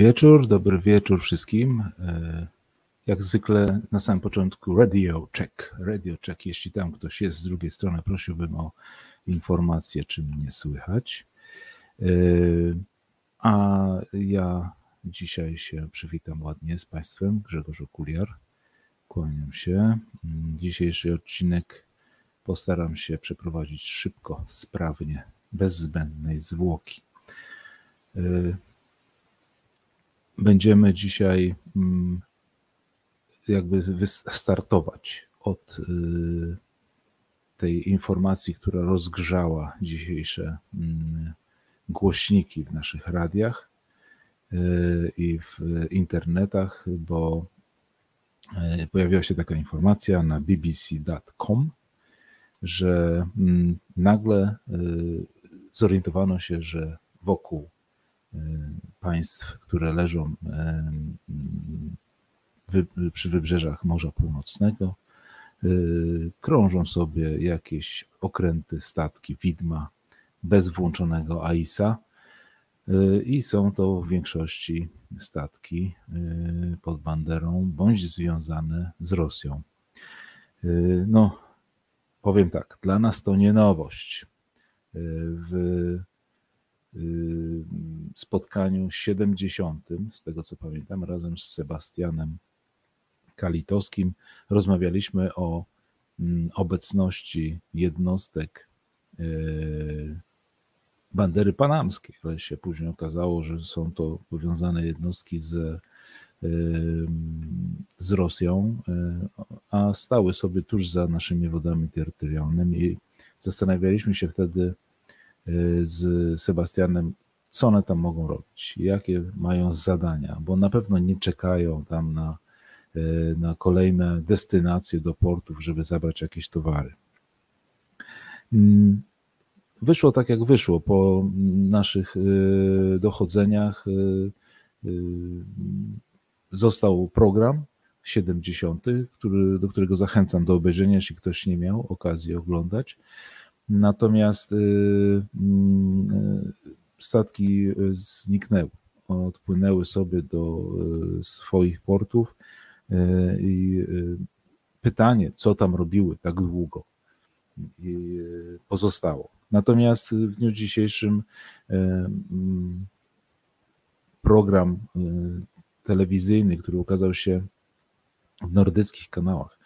wieczór, dobry wieczór wszystkim. E, jak zwykle na samym początku radio check. Radio check, jeśli tam ktoś jest z drugiej strony, prosiłbym o informację, czy mnie słychać. E, a ja dzisiaj się przywitam ładnie z Państwem, Grzegorz Okuliar. Kłaniam się. Dzisiejszy odcinek postaram się przeprowadzić szybko, sprawnie, bez zbędnej zwłoki. Będziemy dzisiaj mm, jakby startować od y, tej informacji, która rozgrzała dzisiejsze mm, głośniki w naszych radiach y, i w internetach, bo y, pojawiła się taka informacja na bbc.com, że mm, nagle zorientowano się, że wokół państw, które leżą przy wybrzeżach Morza Północnego, y, krążą sobie jakieś okręty, statki, widma bez włączonego AIS-a y, i są to w większości statki y, pod banderą bądź związane z Rosją. No, powiem tak, dla nas to nie nowość. W spotkaniu 70, z tego co pamiętam, razem z Sebastianem Kalitowskim. Rozmawialiśmy o mm, obecności jednostek e, bandery panamskiej, ale się później okazało, że są to powiązane jednostki z, e, z Rosją, a stały sobie tuż za naszymi wodami terytorialnymi. Zastanawialiśmy się wtedy z Sebastianem, co one tam mogą robić, jakie mają zadania, bo na pewno nie czekają tam na E, na kolejne destynacje do portów, żeby zabrać jakieś towary. Mm, wyszło tak, jak wyszło. Po naszych e, dochodzeniach został program 70, który, do którego zachęcam do obejrzenia, jeśli ktoś nie miał okazji oglądać. Natomiast mm, statki zniknęły, odpłynęły sobie do swoich portów I pytanie, co tam robiły tak długo, pozostało. Natomiast w dniu dzisiejszym mm, program telewizyjny, który ukazał się w nordyckich kanałach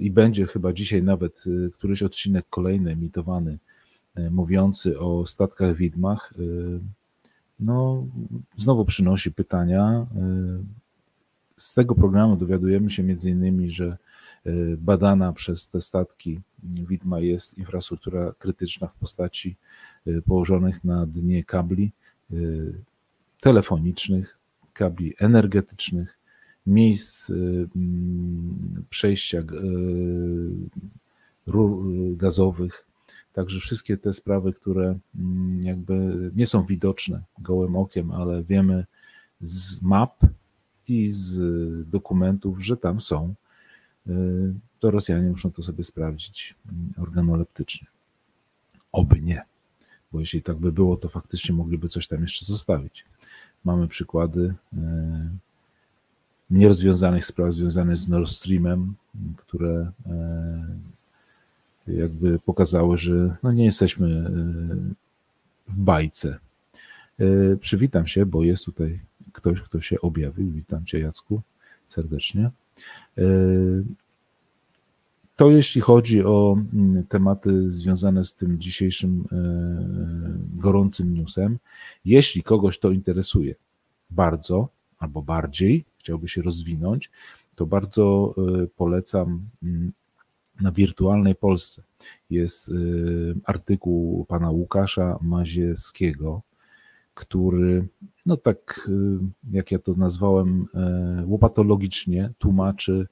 i będzie chyba dzisiaj nawet któryś odcinek kolejny emitowany, mówiący o statkach widmach, no, znowu przynosi pytania, z tego programu dowiadujemy się między innymi, że badana przez te statki widma jest infrastruktura krytyczna w postaci położonych na dnie kabli telefonicznych, kabli energetycznych, miejsc przejścia rur gazowych. Także wszystkie te sprawy, które jakby nie są widoczne gołym okiem, ale wiemy z map, i z dokumentów, że tam są, y, to Rosjanie muszą to sobie sprawdzić mm, organoleptycznie. Oby nie, bo jeśli tak by było, to faktycznie mogliby coś tam jeszcze zostawić. Mamy przykłady y, nierozwiązanych spraw związanych z Nord Streamem, które y, jakby pokazały, że no nie jesteśmy w bajce. Przywitam się, bo jest tutaj ktoś, kto się objawił. Witam Cię, Jacku, serdecznie. E, to jeśli chodzi o mm, tematy związane z tym dzisiejszym e, gorącym newsem. Jeśli kogoś to interesuje bardzo albo bardziej, chciałby się rozwinąć, to bardzo e, polecam mm, na wirtualnej Polsce. Jest artykuł pana Łukasza Maziewskiego, który, no tak y, jak ja to nazwałem, łopatologicznie tłumaczy,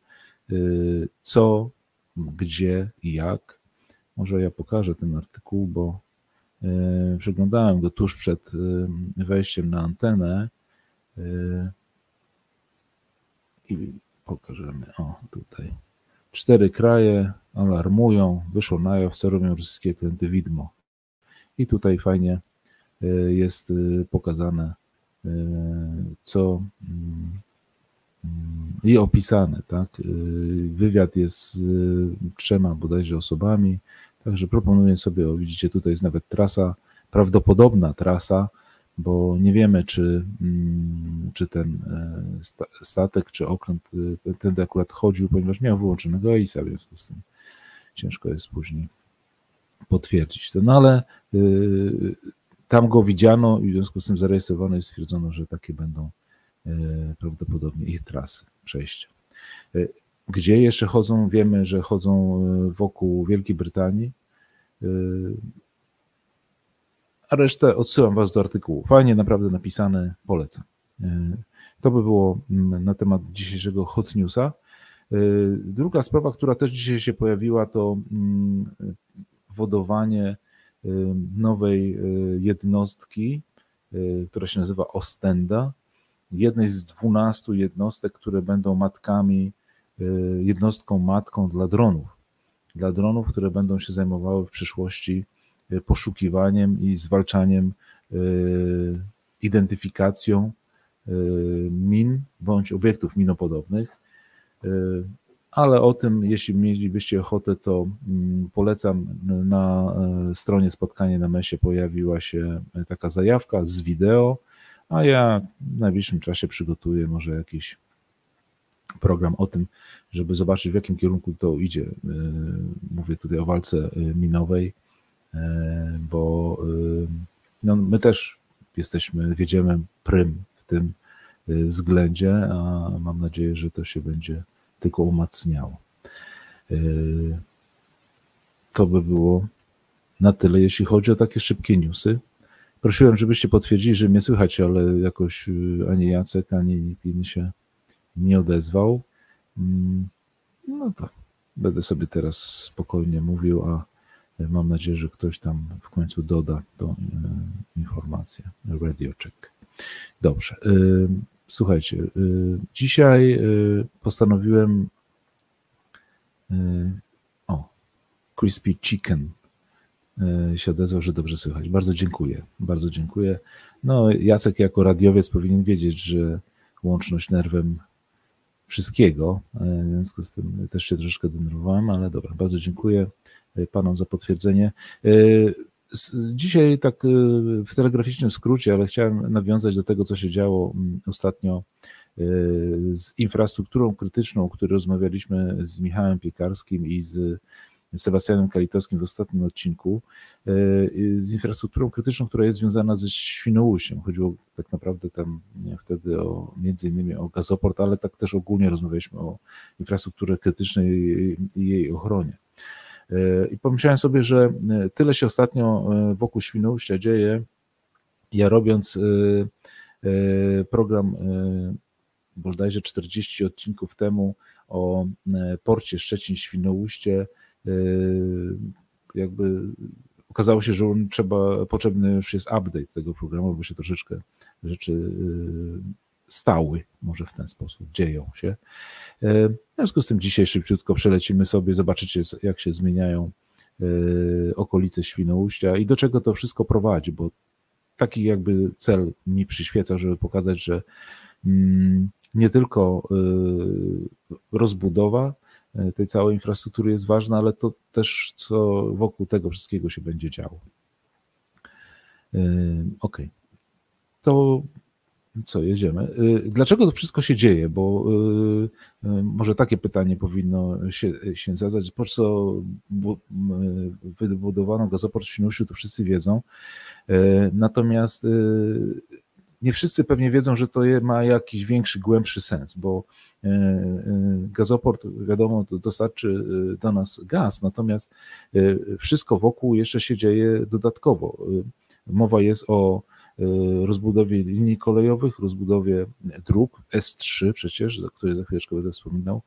y, co, gdzie i jak. Może ja pokażę ten artykuł, bo przeglądałem go tuż przed y, wejściem na antenę i pokażemy. O, tutaj. Cztery kraje alarmują, wyszło na jaw, co robią rosyjskie kręty widmo. I tutaj fajnie Y, jest y, pokazane, co i opisane, tak? Wywiad jest z trzema bodajże osobami, także proponuję sobie, widzicie, tutaj jest nawet trasa, prawdopodobna trasa, bo nie wiemy, czy, mm, czy ten e, statek, czy okręt ten akurat chodził, ponieważ miał wyłączonego EIS-a, w związku z tym ciężko jest później potwierdzić to. No ale y, tam go widziano i w związku z tym zarejestrowano i stwierdzono, że takie będą e, prawdopodobnie ich trasy przejścia. E, gdzie jeszcze chodzą? Wiemy, że chodzą wokół Wielkiej Brytanii a resztę odsyłam Was do artykułu. Fajnie, naprawdę napisane, polecam. E, to by było mm, na temat dzisiejszego hot newsa. E, druga sprawa, która też dzisiaj się pojawiła, to mm, wodowanie e, nowej jednostki, która się nazywa Ostenda. Jednej z dwunastu jednostek, które będą matkami, jednostką matką dla dronów. Dla dronów, które będą się zajmowały w przyszłości poszukiwaniem i zwalczaniem, e, identyfikacją e, min bądź obiektów minopodobnych. Ale o tym, jeśli mielibyście ochotę, to mm, polecam. Na stronie spotkanie na mesie pojawiła się taka zajawka z wideo, a ja w najbliższym czasie przygotuję może jakiś program o tym, żeby zobaczyć, w jakim kierunku to idzie. Mówię tutaj o walce minowej bo y, no, my też jesteśmy, wiedziemy prym w tym y, względzie, a mam nadzieję, że to się będzie tylko umacniało. E, to by było na tyle, jeśli chodzi o takie szybkie newsy. Prosiłem, żebyście potwierdzili, że mnie słychać, ale jakoś ani Jacek, ani nikt inny się nie odezwał. Mm, no to będę sobie teraz spokojnie mówił, a Mam nadzieję, że ktoś tam w końcu doda tą e, informację. Radio check. Dobrze. E, słuchajcie, e, dzisiaj postanowiłem. O, Crispy Chicken się odezwał, że dobrze słychać. Bardzo dziękuję. Bardzo dziękuję. No, Jacek jako radiowiec powinien wiedzieć, że łączność nerwem wszystkiego. W związku z tym też się troszkę denerwowałem, ale dobra, bardzo dziękuję. Y, panom za potwierdzenie. Y, dzisiaj tak w telegraficznym skrócie, ale chciałem nawiązać do tego, co się działo mm, ostatnio z infrastrukturą krytyczną, o której rozmawialiśmy z Michałem Piekarskim i z Sebastianem Kalitowskim w ostatnim odcinku, z infrastrukturą krytyczną, która jest związana ze Świnoujściem. Chodziło tak naprawdę tam wtedy o między innymi o gazoport, ale tak też ogólnie rozmawialiśmy o infrastrukturze krytycznej i jej ochronie. I pomyślałem sobie, że e, tyle się ostatnio e, wokół Świnoujścia dzieje. Ja robiąc e, program bodajże 40 odcinków temu o porcie Szczecin-Świnoujście, jakby okazało się, że trzeba, potrzebny już jest update tego programu, bo się troszeczkę rzeczy stały, może w ten sposób dzieją się. E, w związku z tym dzisiaj szybciutko przelecimy sobie, zobaczycie jak się zmieniają okolice Świnoujścia i do czego to wszystko prowadzi, bo taki jakby cel mi przyświeca, żeby pokazać, że mm, nie tylko rozbudowa tej całej infrastruktury jest ważna, ale to też co wokół tego wszystkiego się będzie działo. Ok. To co, jedziemy. Y, dlaczego to wszystko się dzieje? Bo może takie pytanie powinno się, się zadać. Po co wybudowano gazoport w Świnoujściu, to wszyscy wiedzą. Natomiast nie wszyscy pewnie wiedzą, że to ma jakiś większy, głębszy sens, bo gazoport, wiadomo, dostarczy do nas gaz, natomiast wszystko wokół jeszcze się dzieje dodatkowo. Mowa jest o rozbudowie linii kolejowych, rozbudowie dróg S3 przecież, za które za chwileczkę będę wspominał,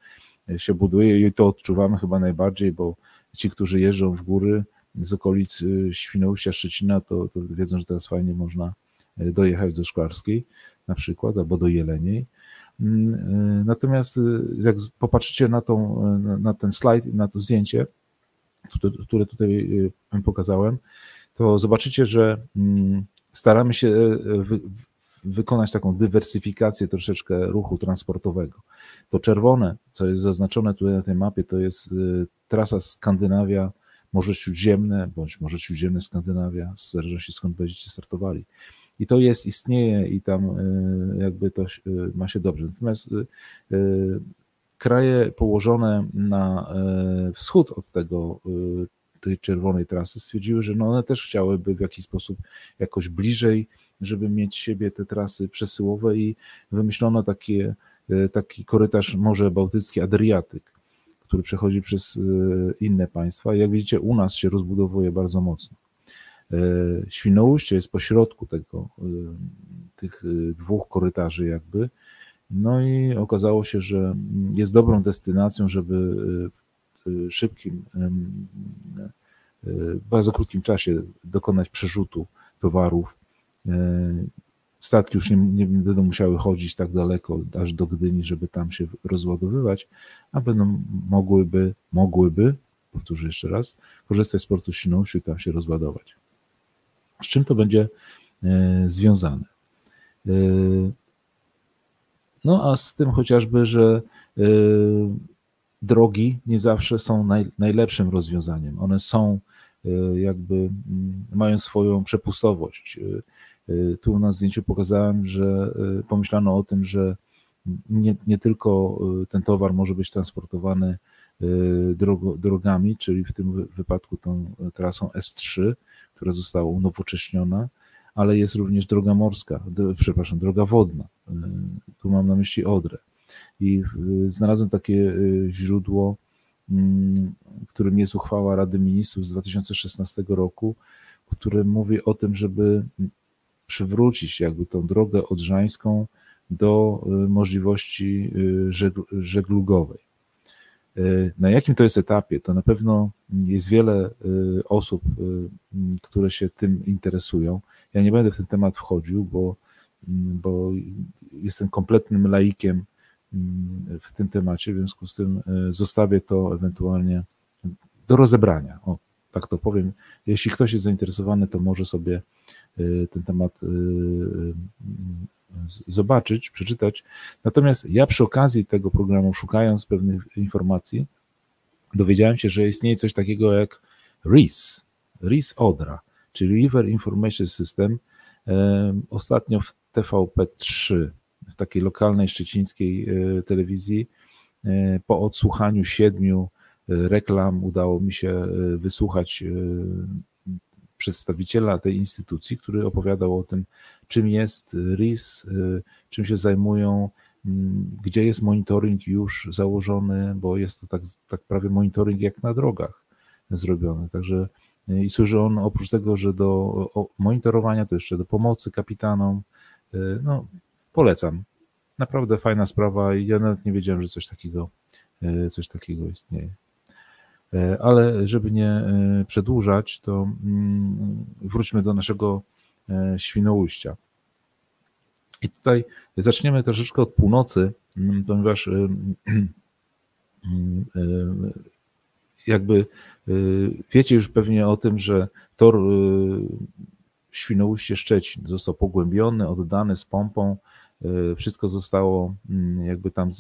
się buduje i to odczuwamy chyba najbardziej, bo ci, którzy jeżdżą w góry z okolic Świnoujścia, Szczecina, to, to wiedzą, że teraz fajnie można dojechać do Szklarskiej na przykład, albo do Jeleniej. Mm, natomiast jak popatrzycie na, tą, na ten slajd, na to zdjęcie, które tutaj pokazałem, to zobaczycie, że mm, staramy się e, wykonać taką dywersyfikację troszeczkę ruchu transportowego. To czerwone, co jest zaznaczone tutaj na tej mapie, to jest y, trasa Skandynawia, Morze Śródziemne, bądź Morze Śródziemne Skandynawia, w zależności skąd będziecie startowali. I to jest, istnieje i tam y, jakby to ma się dobrze. Natomiast kraje położone na wschód od tego tej czerwonej trasy stwierdziły, że no one też chciałyby w jakiś sposób jakoś bliżej żeby mieć siebie te trasy przesyłowe i wymyślono takie, e, taki korytarz Morze Bałtyckie Adriatyk, który przechodzi przez e, inne państwa. Jak widzicie, u nas się rozbudowuje bardzo mocno. E, Świnoujście jest pośrodku tego, tych dwóch korytarzy jakby, no i okazało się, że jest dobrą destynacją, żeby w szybkim, bardzo krótkim czasie dokonać przerzutu towarów E, statki już nie, nie będą musiały chodzić tak daleko, aż do Gdyni, żeby tam się rozładowywać, a będą mogłyby, mogłyby, powtórzę jeszcze raz, korzystać z portu Świnoujściu i tam się rozładować. Z czym to będzie e, związane? E, no a z tym chociażby, że drogi nie zawsze są naj, najlepszym rozwiązaniem. One są jakby, mają swoją przepustowość. Tu na zdjęciu pokazałem, że pomyślano o tym, że nie, nie tylko ten towar może być transportowany drogami, czyli w tym wypadku tą trasą S3, która została unowocześniona, ale jest również droga morska, przepraszam, droga wodna. Tu mam na myśli Odrę. I znalazłem takie źródło, mm, którym jest uchwała Rady Ministrów z 2016 roku, które mówi o tym, żeby przywrócić jakby tą drogę odrzańską do możliwości żeglugowej. Y, na jakim to jest etapie? To na pewno jest wiele osób, które się tym interesują. Ja nie będę w ten temat wchodził, bo, bo jestem kompletnym laikiem w tym temacie, w związku z tym zostawię to ewentualnie do rozebrania. O, tak to powiem. Jeśli ktoś jest zainteresowany, to może sobie ten temat zobaczyć, przeczytać. Natomiast ja przy okazji tego programu, szukając pewnych informacji, dowiedziałem się, że istnieje coś takiego jak RIS, RIS Odra, czyli River Information System. Ostatnio w TVP3, w takiej lokalnej szczecińskiej telewizji, po odsłuchaniu siedmiu reklam udało mi się e, wysłuchać e, przedstawiciela tej instytucji, który opowiadał o tym, czym jest RIS, e, czym się zajmują, gdzie jest monitoring już założony, bo jest to tak, tak prawie monitoring jak na drogach zrobiony. Także i służy on oprócz tego, że do monitorowania, to jeszcze do pomocy kapitanom. No, polecam. Naprawdę fajna sprawa i ja nawet nie wiedziałem, że coś takiego, coś takiego istnieje. Ale żeby nie przedłużać, to mm, wróćmy do naszego Świnoujścia. I tutaj zaczniemy troszeczkę od północy, mm, ponieważ mm, jakby wiecie już pewnie o tym, że tor Świnoujście-Szczecin został pogłębiony, oddany z pompą E, wszystko zostało mm, jakby tam e,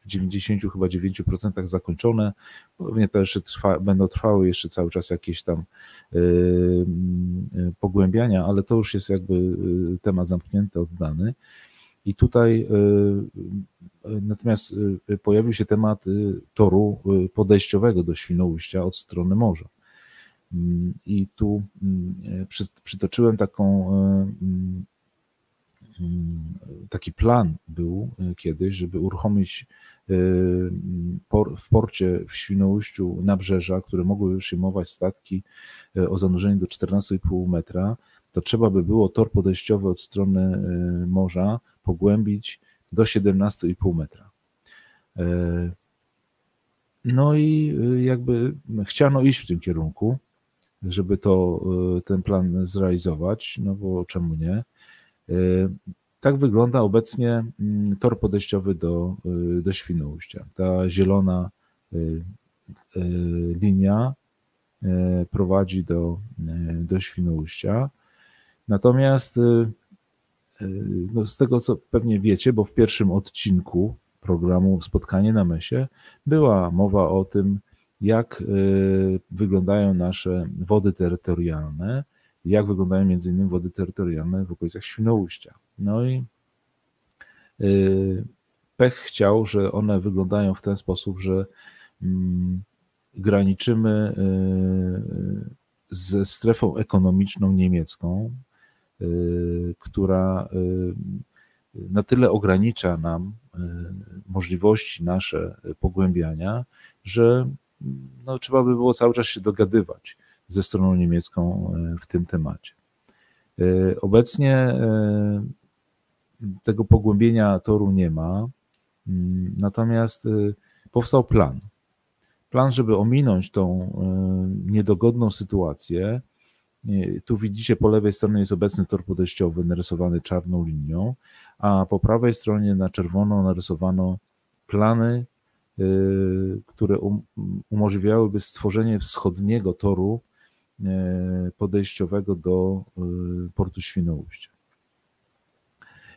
w 90 chyba 9% zakończone. Pewnie to jeszcze trwa, będą trwały jeszcze cały czas jakieś tam e, mm, pogłębiania, ale to już jest jakby temat zamknięty, oddany. I tutaj natomiast pojawił się temat toru podejściowego do Świnoujścia od strony morza. Mm, I tu przytoczyłem taką taki plan był e, kiedyś, żeby uruchomić e, w porcie w Świnoujściu nabrzeża, które mogłyby przyjmować statki o zanurzeniu do 14,5 metra, to trzeba by było tor podejściowy od strony morza pogłębić do 17,5 metra. No i jakby chciano iść w tym kierunku, żeby to, ten plan zrealizować, no bo czemu nie? Y, tak wygląda obecnie mm, tor podejściowy do, y, do Świnoujścia. Ta zielona y, linia prowadzi do, do Świnoujścia. Natomiast no z tego co pewnie wiecie, bo w pierwszym odcinku programu Spotkanie na Mesie była mowa o tym, jak wyglądają nasze wody terytorialne, jak wyglądają między innymi wody terytorialne w okolicach Świnoujścia. No i pech chciał, że one wyglądają w ten sposób, że mm, graniczymy ze strefą ekonomiczną niemiecką, y, która y, na tyle ogranicza nam y, możliwości nasze pogłębiania, że no, trzeba by było cały czas się dogadywać ze stroną niemiecką w tym temacie. Obecnie tego pogłębienia toru nie ma, natomiast powstał plan plan, żeby ominąć tą e, niedogodną sytuację. E, tu widzicie, po lewej stronie jest obecny tor podejściowy narysowany czarną linią, a po prawej stronie na czerwono narysowano plany, e, które um, umożliwiałyby stworzenie wschodniego toru podejściowego do portu Świnoujścia.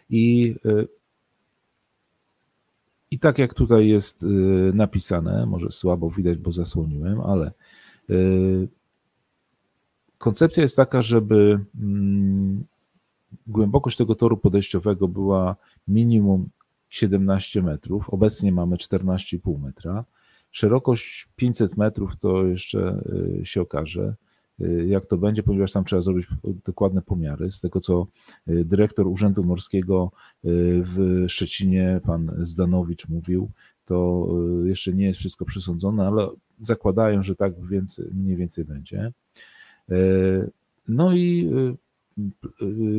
I i tak jak tutaj jest napisane, może słabo widać, bo zasłoniłem, ale koncepcja jest taka, żeby mm, głębokość tego toru podejściowego była minimum 17 metrów. Obecnie mamy 14,5 metra. Szerokość 500 metrów to jeszcze się okaże. Y, jak to będzie, ponieważ tam trzeba zrobić dokładne pomiary. Z tego, co y, dyrektor Urzędu Morskiego y, w Szczecinie, pan Zdanowicz mówił, to jeszcze nie jest wszystko przesądzone, ale zakładają, że tak więcej, mniej więcej będzie. No i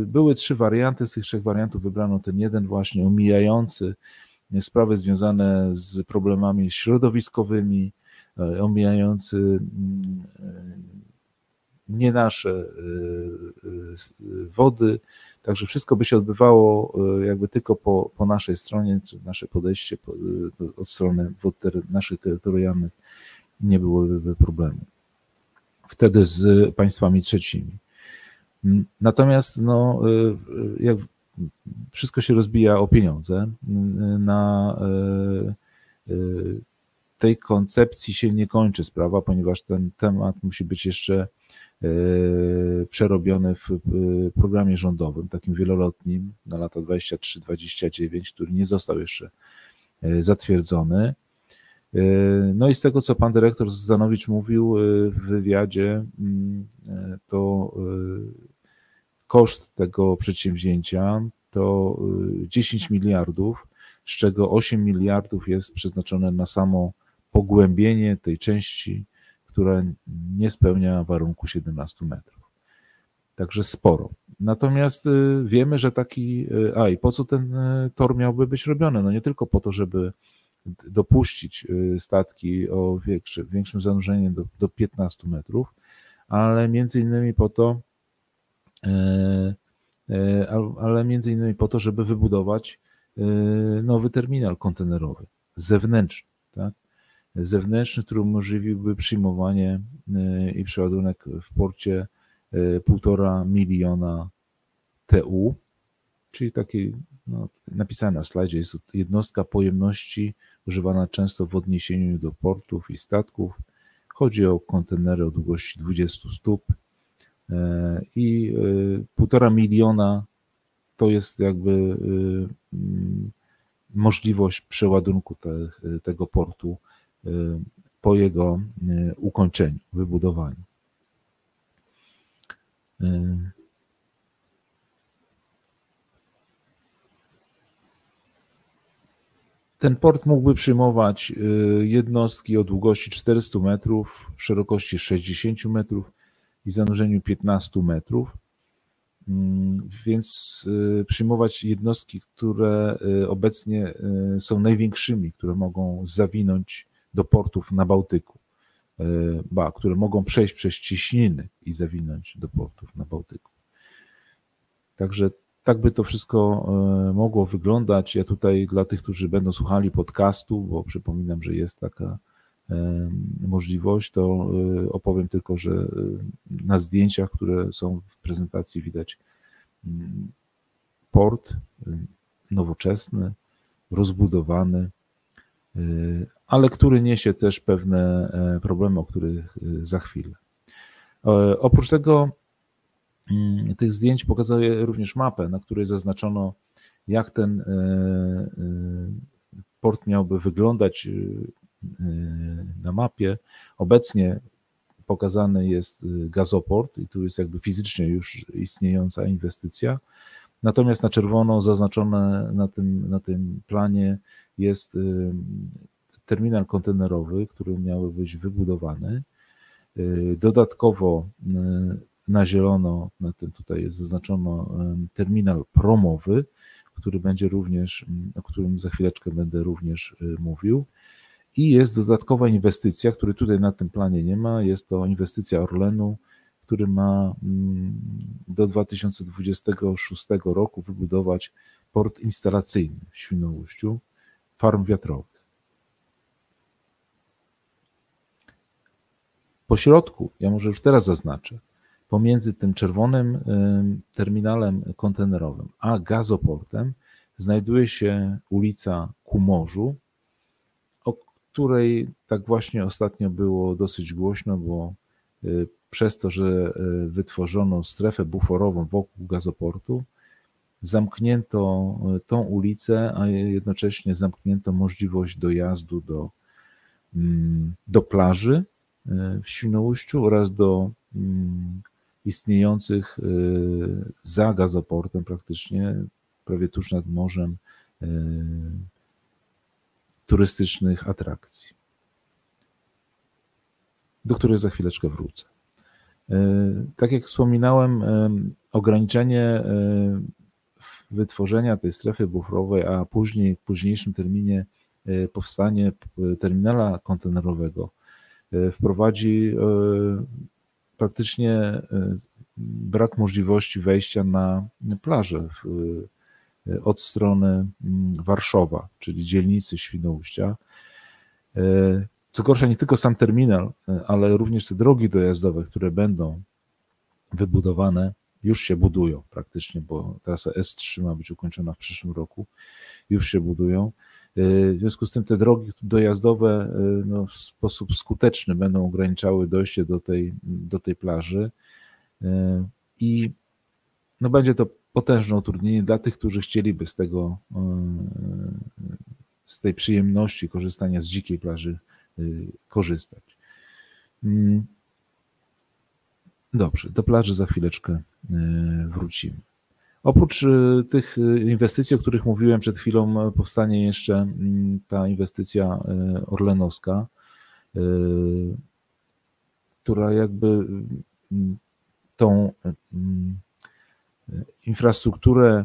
były trzy warianty. Z tych trzech wariantów wybrano ten jeden właśnie omijający sprawy związane z problemami środowiskowymi, omijający mm, nie nasze y, y, wody, także wszystko by się odbywało y, jakby tylko po, po naszej stronie, czy nasze podejście od strony wód naszych terytorialnych nie byłoby problemu. Wtedy z państwami trzecimi. Mm, natomiast no, jak wszystko się rozbija o pieniądze, na tej koncepcji się nie kończy sprawa, ponieważ ten temat musi być jeszcze E, przerobiony w programie rządowym, takim wieloletnim na lata 23-29, który nie został jeszcze e, zatwierdzony. E, no i z tego, co pan dyrektor Zdanowicz mówił w wywiadzie, mm, to koszt tego przedsięwzięcia to 10 miliardów, z czego 8 miliardów jest przeznaczone na samo pogłębienie tej części która nie spełnia warunku 17 metrów. Także sporo. Natomiast y, wiemy, że taki. Y, a i po co ten y, tor miałby być robiony? No nie tylko po to, żeby dopuścić statki o większy, większym zanurzeniu do, do 15 metrów, ale między innymi po to, ale między innymi po to, żeby wybudować nowy terminal kontenerowy, zewnętrzny, tak? Zewnętrzny, który umożliwiłby przyjmowanie e, i przeładunek w porcie e, półtora miliona TU, czyli taki no, napisane na slajdzie, jest to jednostka pojemności używana często w odniesieniu do portów i statków. Chodzi o kontenery o długości 20 stóp e, i półtora miliona to jest jakby możliwość przeładunku te, tego portu po jego y, ukończeniu, wybudowaniu. Y, ten port mógłby przyjmować jednostki o długości 400 metrów, szerokości 60 metrów i zanurzeniu 15 metrów, więc przyjmować jednostki, które obecnie są największymi, które mogą zawinąć do portów na Bałtyku, e, ba, które mogą przejść przez ciśniny i zawinąć do portów na Bałtyku. Także tak by to wszystko e, mogło wyglądać. Ja tutaj dla tych, którzy będą słuchali podcastu, bo przypominam, że jest taka e, możliwość, to opowiem tylko, że na zdjęciach, które są w prezentacji widać port nowoczesny, rozbudowany, ale który niesie też pewne problemy, o których za chwilę. Oprócz tego mm, tych zdjęć pokazuję również mapę, na której zaznaczono, jak ten port miałby wyglądać na mapie. Obecnie pokazany jest y, gazoport i tu jest jakby fizycznie już istniejąca inwestycja. Natomiast na czerwono zaznaczone na tym, na tym planie jest y, terminal kontenerowy, który miał być wybudowany. Y, dodatkowo na zielono, na tym tutaj jest zaznaczono terminal promowy, który będzie również, o którym za chwileczkę będę również mówił. I jest dodatkowa inwestycja, której tutaj na tym planie nie ma. Jest to inwestycja Orlenu, który ma mm, do 2026 roku wybudować port instalacyjny w Świnoujściu, farm wiatrowych. Po środku, ja może już teraz zaznaczę, pomiędzy tym czerwonym terminalem kontenerowym a gazoportem znajduje się ulica ku morzu, której tak właśnie ostatnio było dosyć głośno, bo y, przez to, że y, wytworzono strefę buforową wokół gazoportu, zamknięto y, tą ulicę, a jednocześnie zamknięto możliwość dojazdu do, mm, do plaży w Świnoujściu oraz do mm, istniejących za gazoportem praktycznie, prawie tuż nad morzem, turystycznych atrakcji, do których za chwileczkę wrócę. E, tak jak wspominałem, e, ograniczenie e, wytworzenia tej strefy bufrowej, a później w późniejszym terminie powstanie terminala kontenerowego wprowadzi praktycznie brak możliwości wejścia na plażę od strony mm, Warszawa, czyli dzielnicy Świnoujścia. E, co gorsza, nie tylko sam terminal, e, ale również te drogi dojazdowe, które będą wybudowane, już się budują praktycznie, bo trasa S3 ma być ukończona w przyszłym roku, już się budują. E, w związku z tym te drogi dojazdowe no, w sposób skuteczny będą ograniczały dojście do tej, do tej plaży i no, będzie to potężne utrudnienie dla tych, którzy chcieliby z tego, e, z tej przyjemności korzystania z dzikiej plaży e, korzystać. Mm. Dobrze, do plaży za chwileczkę e, wrócimy. Oprócz tych inwestycji, o których mówiłem przed chwilą, powstanie jeszcze mm, ta inwestycja orlenowska, która jakby tą infrastrukturę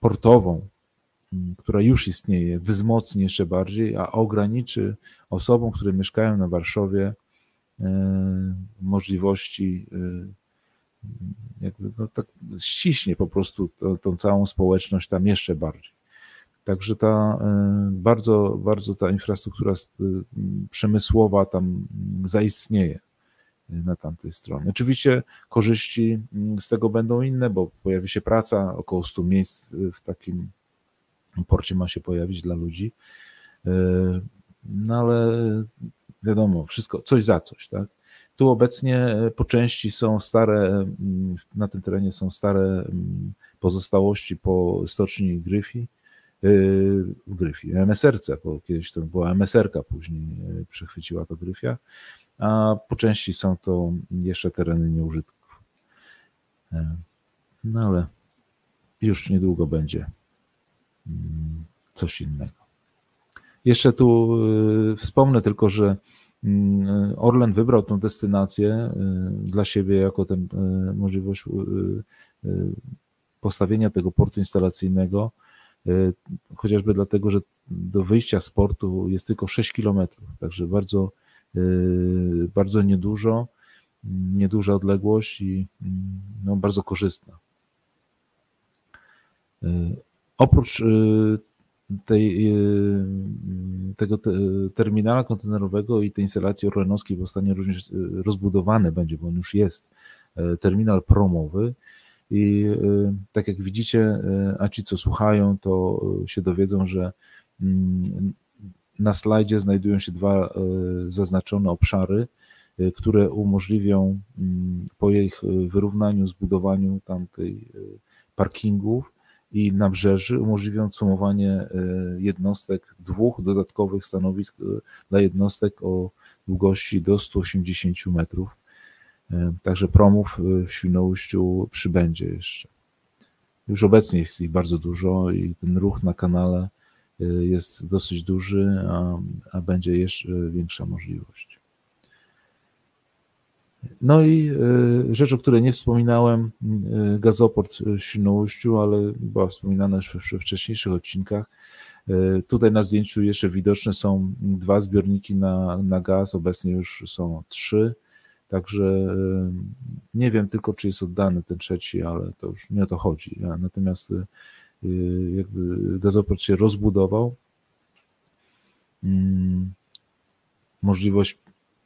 portową, która już istnieje, wzmocni jeszcze bardziej, a ograniczy osobom, które mieszkają na Warszawie, e, możliwości, e, jakby no tak ściśnie po prostu to, tą całą społeczność tam jeszcze bardziej. Także ta e, bardzo, bardzo ta infrastruktura przemysłowa tam zaistnieje na tamtej stronie. Oczywiście korzyści mm, z tego będą inne, bo pojawi się praca, około 100 miejsc w takim porcie ma się pojawić dla ludzi. E, no ale wiadomo, wszystko, coś za coś, tak? Tu obecnie po części są stare, na tym terenie są stare pozostałości po stoczni Gryfi, e, Gryfi, MSRC, bo kiedyś to była MSRka, później e, przechwyciła to Gryfia a po części są to jeszcze tereny nieużytków. E, no ale już niedługo będzie coś innego. Jeszcze tu e, wspomnę tylko, że mm, Orlen wybrał tę destynację e, dla siebie jako tę możliwość postawienia tego portu instalacyjnego, chociażby dlatego, że do wyjścia z portu jest tylko 6 kilometrów, także bardzo bardzo niedużo, nieduża odległość i no, bardzo korzystna. Oprócz yy, tej, tego terminala kontenerowego i tej instalacji orlenowskiej powstanie również rozbudowany będzie, bo on już jest, terminal promowy, I tak jak widzicie, a ci co słuchają, to się dowiedzą, że mm, na slajdzie znajdują się dwa zaznaczone obszary, które umożliwią mm, po ich wyrównaniu, zbudowaniu tamtej parkingów i nabrzeży umożliwią sumowanie e, jednostek, dwóch dodatkowych stanowisk e, dla jednostek o długości do 180 metrów. E, także promów w Świnoujściu przybędzie jeszcze. Już obecnie jest ich bardzo dużo i ten ruch na kanale jest dosyć duży, a, a będzie jeszcze większa możliwość. No i e, rzecz, o której nie wspominałem, e, gazoport w Świnoujściu, ale była wspominana już we wcześniejszych odcinkach. E, tutaj na zdjęciu jeszcze widoczne są dwa zbiorniki na, na gaz, obecnie już są trzy, także nie wiem tylko, czy jest oddany ten trzeci, ale to już nie o to chodzi. Natomiast jakby gazoport się rozbudował. Mm, możliwość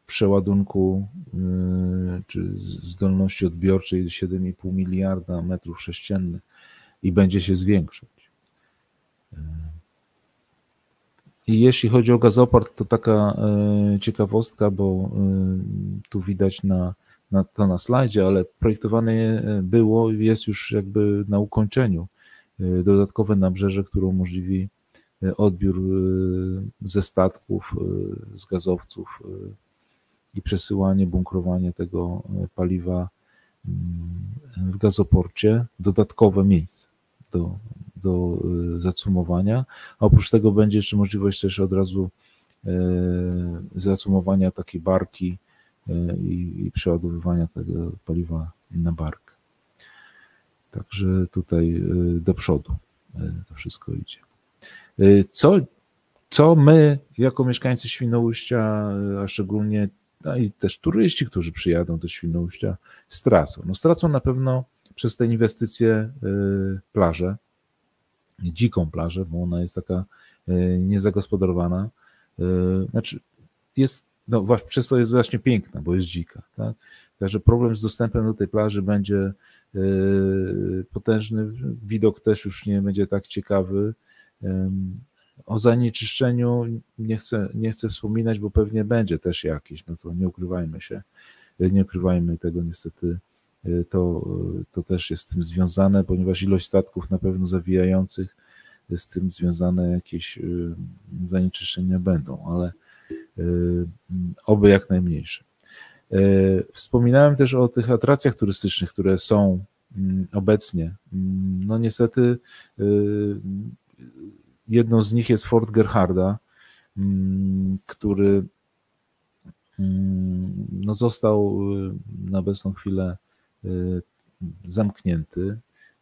przeładunku y, czy zdolności odbiorczej 7,5 miliarda metrów sześciennych i będzie się zwiększać. Y, I jeśli chodzi o gazoport, to taka y, ciekawostka, bo tu widać na, na to na slajdzie, ale projektowane było jest już jakby na ukończeniu dodatkowe nabrzeże, które umożliwi odbiór ze statków, z gazowców i przesyłanie, bunkrowanie tego e, paliwa mm, w gazoporcie, dodatkowe miejsce do, do e, zacumowania. A oprócz tego będzie jeszcze możliwość też od razu e, zacumowania takiej barki i, i przeładowywania tego paliwa na barkę. Także tutaj do przodu to wszystko idzie. Co, co my, jako mieszkańcy Świnoujścia, a szczególnie no i też turyści, którzy przyjadą do Świnoujścia, stracą. No stracą na pewno przez te inwestycje y, plażę, dziką plażę, bo ona jest taka y, niezagospodarowana. Y, znaczy jest, no właśnie przez to jest właśnie piękna, bo jest dzika. Tak? Także problem z dostępem do tej plaży będzie potężny, widok też już nie będzie tak ciekawy. O zanieczyszczeniu nie chcę, nie chcę wspominać, bo pewnie będzie też jakieś, no to nie ukrywajmy się, nie ukrywajmy tego niestety, to, to też jest z tym związane, ponieważ ilość statków na pewno zawijających z tym związane jakieś y, zanieczyszczenia będą, ale y, oby jak najmniejsze. Y, wspominałem też o tych atracjach turystycznych, które są mm, obecnie. Mm, no niestety Jedną z nich jest Fort Gerharda, mm, który mm, no, został y, na obecną chwilę y, zamknięty.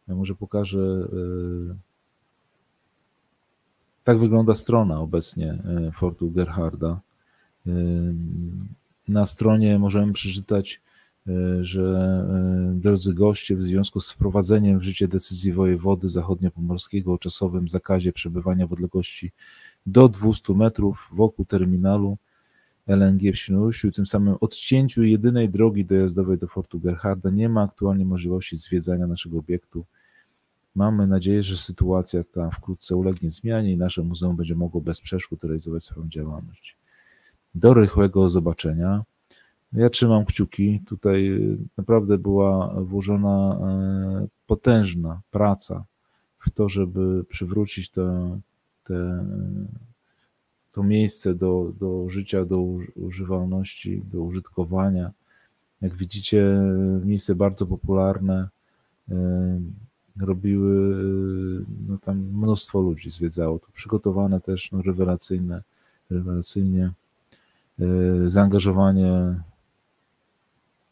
Ja może pokażę. Y, tak wygląda strona obecnie Fortu Gerharda. Na stronie możemy przeczytać że e, drodzy goście, w związku z wprowadzeniem w życie decyzji wojewody zachodniopomorskiego o czasowym zakazie przebywania w odległości do 200 metrów wokół terminalu LNG w Świnoujściu, tym samym odcięciu jedynej drogi dojazdowej do Fortu Gerharda, nie ma aktualnie możliwości zwiedzania naszego obiektu. Mamy nadzieję, że sytuacja ta wkrótce ulegnie zmianie i nasze muzeum będzie mogło bez przeszkód realizować swoją działalność. Do rychłego zobaczenia. Ja trzymam kciuki. Tutaj y, naprawdę była włożona e, potężna praca w to, żeby przywrócić te, te, to miejsce do, do życia, do używalności, do użytkowania. Jak widzicie, miejsce bardzo popularne. Robiły, no tam mnóstwo ludzi zwiedzało. To przygotowane też no, rewelacyjne, rewelacyjnie. Zaangażowanie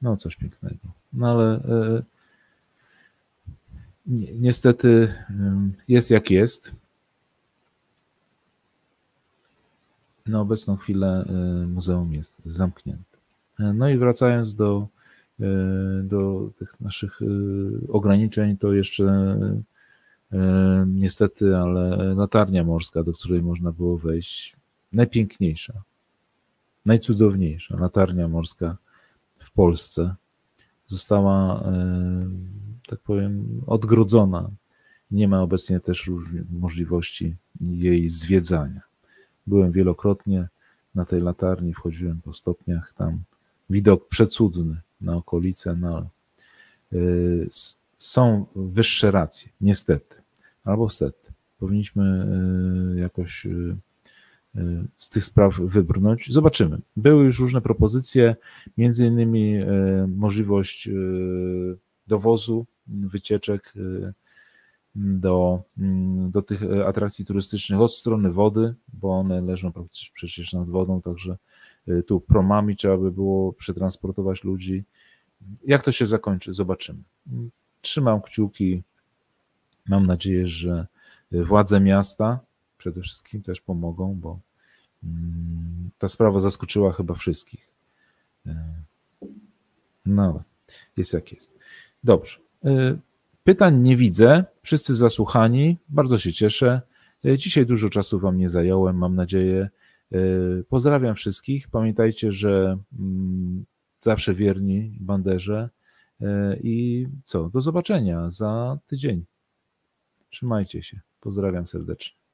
no, coś pięknego. No ale e, ni niestety jest jak jest. Na obecną chwilę e, muzeum jest zamknięte. E, no i wracając do, do tych naszych ograniczeń, to jeszcze niestety, ale latarnia morska, do której można było wejść, najpiękniejsza, najcudowniejsza latarnia morska Polsce została e, tak powiem, odgrodzona. Nie ma obecnie też możliwości jej zwiedzania. Byłem wielokrotnie na tej latarni, wchodziłem po stopniach, tam widok przecudny na okolice, no, y, są wyższe racje, niestety, albo stety. Powinniśmy y, jakoś z tych spraw wybrnąć. Zobaczymy. Były już różne propozycje, między innymi możliwość dowozu wycieczek do, do tych atrakcji turystycznych od strony wody, bo one leżą przecież nad wodą, także tu promami trzeba by było przetransportować ludzi. Jak to się zakończy? Zobaczymy. Trzymam kciuki. Mam nadzieję, że władze miasta przede wszystkim też pomogą, bo mm, ta sprawa zaskoczyła chyba wszystkich. No, jest jak jest. Dobrze. Pytań nie widzę. Wszyscy zasłuchani. Bardzo się cieszę. Dzisiaj dużo czasu Wam nie zająłem, mam nadzieję. Pozdrawiam wszystkich. Pamiętajcie, że mm, zawsze wierni banderze. I co? Do zobaczenia za tydzień. Trzymajcie się. Pozdrawiam serdecznie.